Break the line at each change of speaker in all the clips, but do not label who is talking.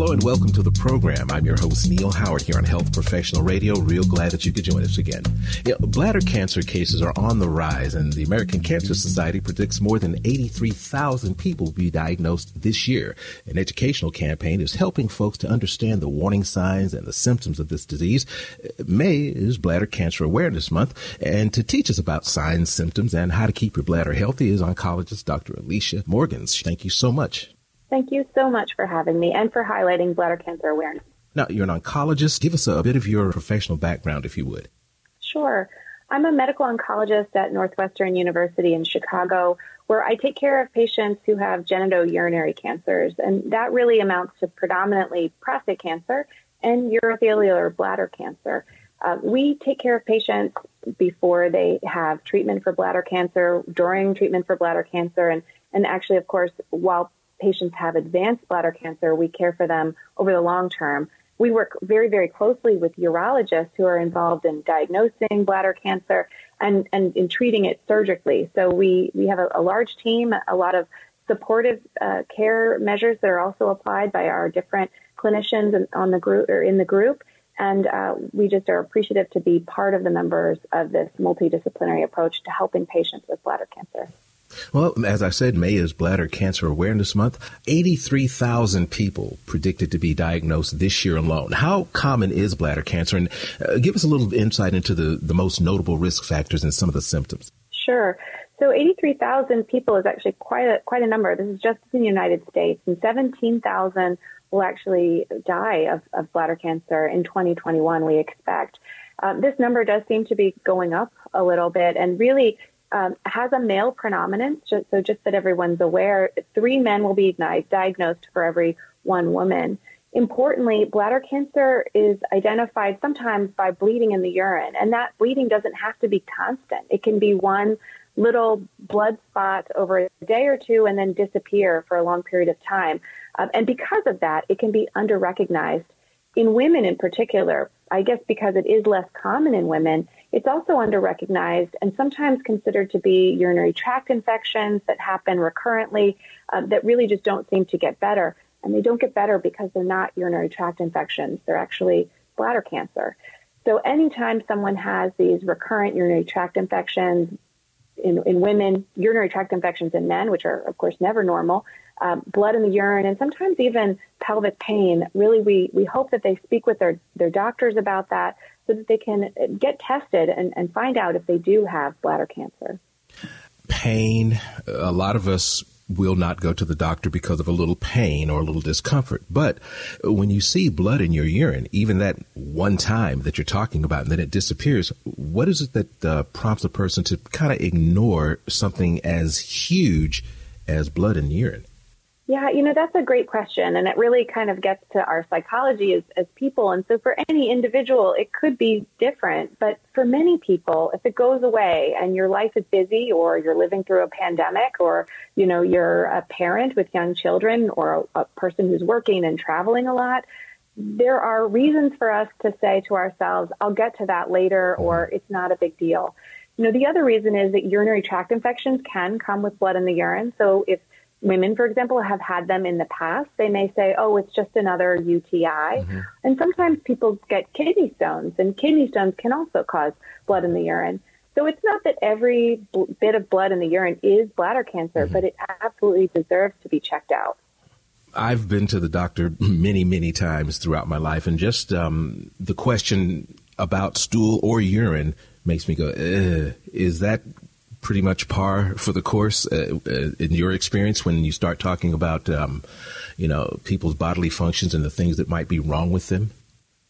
Hello and welcome to the program. I'm your host, Neil Howard, here on Health Professional Radio. Real glad that you could join us again. You know, bladder cancer cases are on the rise, and the American Cancer Society predicts more than 83,000 people will be diagnosed this year. An educational campaign is helping folks to understand the warning signs and the symptoms of this disease. May is Bladder Cancer Awareness Month, and to teach us about signs, symptoms, and how to keep your bladder healthy is oncologist Dr. Alicia Morgans. Thank you so much.
Thank you so much for having me and for highlighting bladder cancer awareness.
Now, you're an oncologist. Give us a, bit of your professional background, if you would.
Sure. I'm a medical oncologist at Northwestern University in Chicago, where I take care of patients who have genitourinary cancers. And that really amounts to predominantly prostate cancer and urothelial or bladder cancer. Uh, we take care of patients before they have treatment for bladder cancer, during treatment for bladder cancer, and, and actually, of course, while patients have advanced bladder cancer, we care for them over the long term. We work very, very closely with urologists who are involved in diagnosing bladder cancer and, and in treating it surgically. So we, we have a, a large team, a lot of supportive uh, care measures that are also applied by our different clinicians on the group or in the group. And uh, we just are appreciative to be part of the members of this multidisciplinary approach to helping patients with bladder cancer.
Well, as I said, May is Bladder Cancer Awareness Month. 83,000 people predicted to be diagnosed this year alone. How common is bladder cancer? And uh, give us a little insight into the, the most notable risk factors and some of the symptoms.
Sure. So 83,000 people is actually quite a, quite a number. This is just in the United States, and 17,000 will actually die of, of bladder cancer in 2021, we expect. Um, this number does seem to be going up a little bit, and really um, has a male predominance. Just, so just that everyone's aware, three men will be diagnosed for every one woman. Importantly, bladder cancer is identified sometimes by bleeding in the urine, and that bleeding doesn't have to be constant. It can be one little blood spot over a day or two and then disappear for a long period of time. Um, and because of that, it can be under recognized. In women in particular, I guess because it is less common in women, it's also underrecognized and sometimes considered to be urinary tract infections that happen recurrently uh, that really just don't seem to get better. And they don't get better because they're not urinary tract infections, they're actually bladder cancer. So anytime someone has these recurrent urinary tract infections in, in women, urinary tract infections in men, which are of course never normal, um, blood in the urine, and sometimes even pelvic pain. Really, we, we hope that they speak with their, their doctors about that so that they can get tested and, and find out if they do have bladder cancer.
Pain. A lot of us will not go to the doctor because of a little pain or a little discomfort. But when you see blood in your urine, even that one time that you're talking about and then it disappears, what is it that uh, prompts a person to kind of ignore something as huge as blood in urine?
Yeah, you know, that's a great question. And it really kind of gets to our psychology as, as people. And so for any individual, it could be different. But for many people, if it goes away and your life is busy or you're living through a pandemic or, you know, you're a parent with young children or a, a person who's working and traveling a lot, there are reasons for us to say to ourselves, I'll get to that later or it's not a big deal. You know, the other reason is that urinary tract infections can come with blood in the urine. So if women, for example, have had them in the past, they may say, oh, it's just another UTI. Mm-hmm. And sometimes people get kidney stones, and kidney stones can also cause blood in the urine. So it's not that every bit of blood in the urine is bladder cancer, mm-hmm. but it absolutely deserves to be checked out.
I've been to the doctor many, many times throughout my life, and just um, the question about stool or urine makes me go, is that pretty much par for the course uh, uh, in your experience when you start talking about, um, you know, people's bodily functions and the things that might be wrong with them?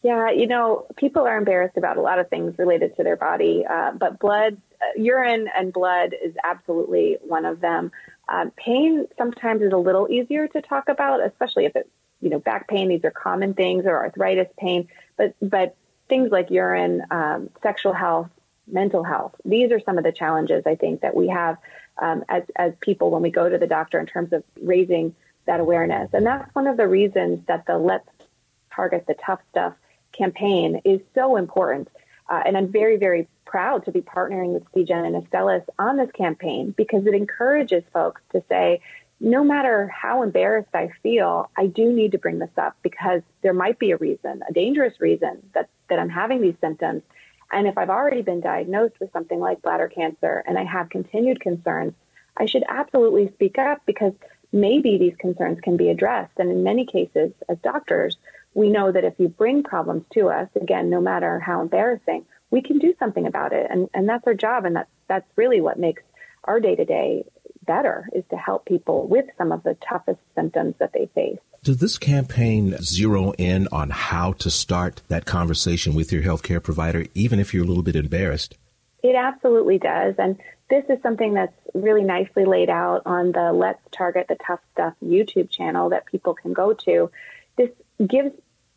Yeah, you know, people are embarrassed about a lot of things related to their body, uh, but blood, uh, urine and blood is absolutely one of them. Um, pain sometimes is a little easier to talk about, especially if it's, you know, back pain. These are common things or arthritis pain, but, but things like urine, um, sexual health, mental health. These are some of the challenges I think that we have um, as, as people when we go to the doctor in terms of raising that awareness. And that's one of the reasons that the Let's Target the Tough Stuff campaign is so important. Uh, and I'm very, very proud to be partnering with Seagen and Astellas on this campaign because it encourages folks to say, no matter how embarrassed I feel, I do need to bring this up because there might be a reason, a dangerous reason that, that I'm having these symptoms. And if I've already been diagnosed with something like bladder cancer and I have continued concerns, I should absolutely speak up because maybe these concerns can be addressed. And in many cases, as doctors, we know that if you bring problems to us, again, no matter how embarrassing, we can do something about it. And, and that's our job. And that's, that's really what makes our day to day better is to help people with some of the toughest symptoms that they face.
Does this campaign zero in on how to start that conversation with your healthcare provider, even if you're a little bit embarrassed?
It absolutely does. And this is something that's really nicely laid out on the Let's Target the Tough Stuff YouTube channel that people can go to. This gives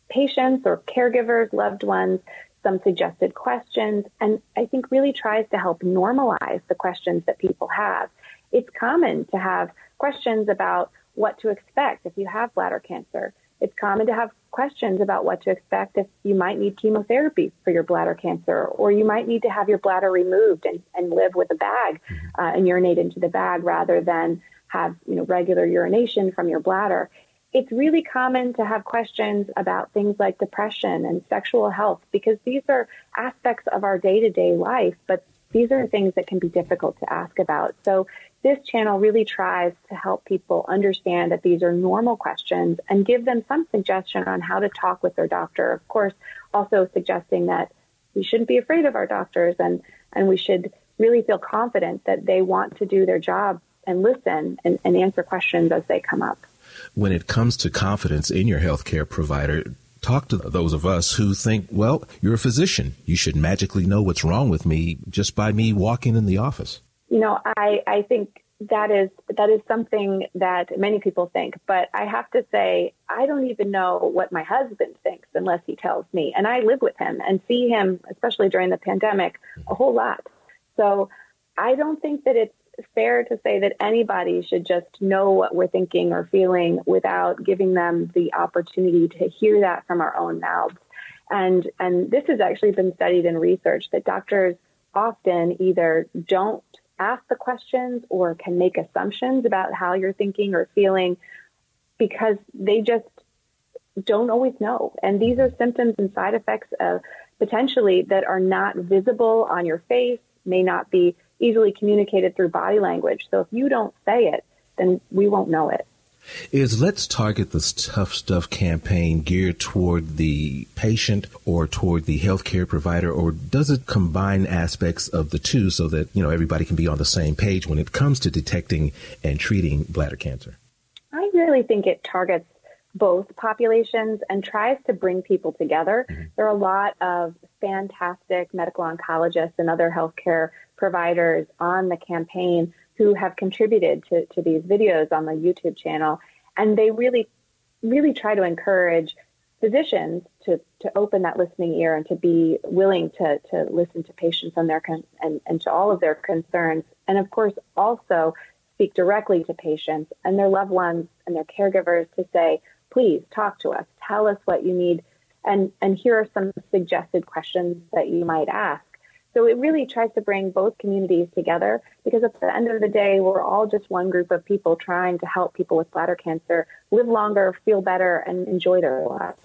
patients or caregivers, loved ones, some suggested questions, and I think really tries to help normalize the questions that people have. It's common to have questions about what to expect if you have bladder cancer. It's common to have questions about what to expect if you might need chemotherapy for your bladder cancer, or you might need to have your bladder removed and, and live with a bag mm-hmm. uh, and urinate into the bag rather than have you know regular urination from your bladder. It's really common to have questions about things like depression and sexual health because these are aspects of our day to day life, but these are things that can be difficult to ask about. So this channel really tries to help people understand that these are normal questions and give them some suggestion on how to talk with their doctor. Of course, also suggesting that we shouldn't be afraid of our doctors and, and we should really feel confident that they want to do their job and listen and, and answer questions as they come up.
When it comes to confidence in your healthcare provider, talk to those of us who think, well, you're a physician. You should magically know what's wrong with me just by me walking in the office
you know, I, I think that is that is something that many people think, but I have to say I don't even know what my husband thinks unless he tells me. And I live with him and see him, especially during the pandemic, a whole lot. So I don't think that it's fair to say that anybody should just know what we're thinking or feeling without giving them the opportunity to hear that from our own mouths. And and this has actually been studied in research that doctors often either don't ask the questions or can make assumptions about how you're thinking or feeling because they just don't always know. And these are symptoms and side effects of potentially that are not visible on your face, may not be easily communicated through body language. So if you don't say it, then we won't know it.
Is Let's Target this Tough Stuff campaign geared toward the patient or toward the healthcare provider, or does it combine aspects of the two so that, you know, everybody can be on the same page when it comes to detecting and treating bladder cancer?
I really think it targets both populations and tries to bring people together. Mm-hmm. There are a lot of fantastic medical oncologists and other healthcare providers on the campaign who have contributed to, to these videos on the YouTube channel. And they really, really try to encourage physicians to, to open that listening ear and to be willing to, to listen to patients and, their con- and, and to all of their concerns. And of course, also speak directly to patients and their loved ones and their caregivers to say, please talk to us, tell us what you need, and, and here are some suggested questions that you might ask. So it really tries to bring both communities together because at the end of the day, we're all just one group of people trying to help people with bladder cancer live longer, feel better, and enjoy their lives.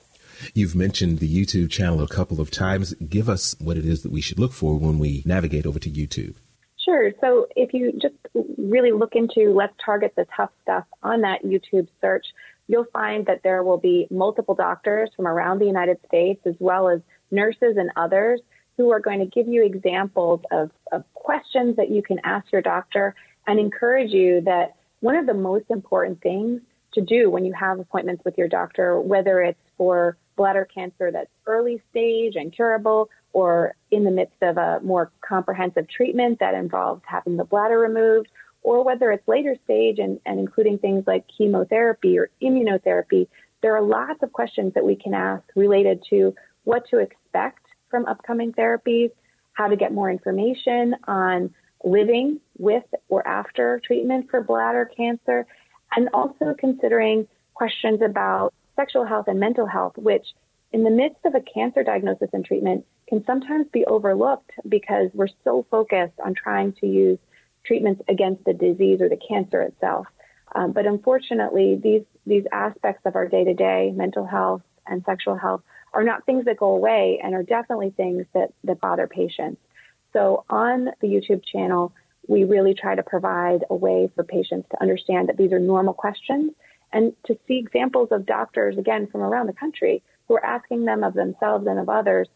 You've mentioned the YouTube channel a couple of times. Give us what it is that we should look for when we navigate over to YouTube.
Sure. So if you just really look into Let's Target the Tough Stuff on that YouTube search, you'll find that there will be multiple doctors from around the United States as well as nurses and others who are going to give you examples of, of questions that you can ask your doctor and encourage you that one of the most important things to do when you have appointments with your doctor, whether it's for bladder cancer that's early stage and curable or in the midst of a more comprehensive treatment that involves having the bladder removed, or whether it's later stage and, and including things like chemotherapy or immunotherapy, there are lots of questions that we can ask related to what to expect from upcoming therapies, how to get more information on living with or after treatment for bladder cancer, and also considering questions about sexual health and mental health, which in the midst of a cancer diagnosis and treatment can sometimes be overlooked because we're so focused on trying to use treatments against the disease or the cancer itself. Um, but unfortunately, these these aspects of our day to day mental health and sexual health are not things that go away and are definitely things that, that bother patients. So on the YouTube channel, we really try to provide a way for patients to understand that these are normal questions and to see examples of doctors, again, from around the country who are asking them of themselves and of others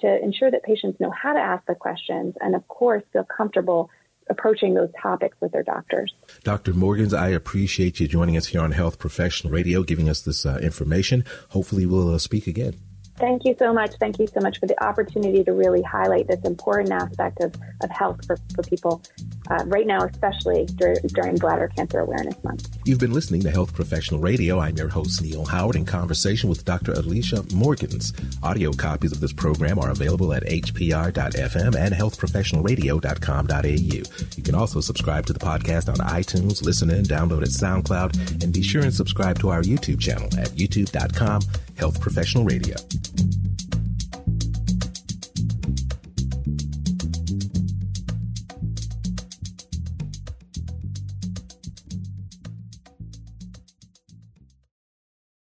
to ensure that patients know how to ask the questions and, of course, feel comfortable approaching those topics with their doctors.
Dr. Morgans, I appreciate you joining us here on Health Professional Radio, giving us this uh, information. Hopefully, we'll uh, speak again.
Thank you so much. Thank you so much for the opportunity to really highlight this important aspect of, of health for, for people uh, right now, especially dur- during Bladder Cancer Awareness Month.
You've been listening to Health Professional Radio. I'm your host, Neil Howard, in conversation with Dr. Alicia Morgans. Audio copies of this program are available at hpr.fm and healthprofessionalradio.com.au. You can also subscribe to the podcast on iTunes, listen in, download at SoundCloud, and be sure and subscribe to our YouTube channel at youtube.com, Health Professional Radio.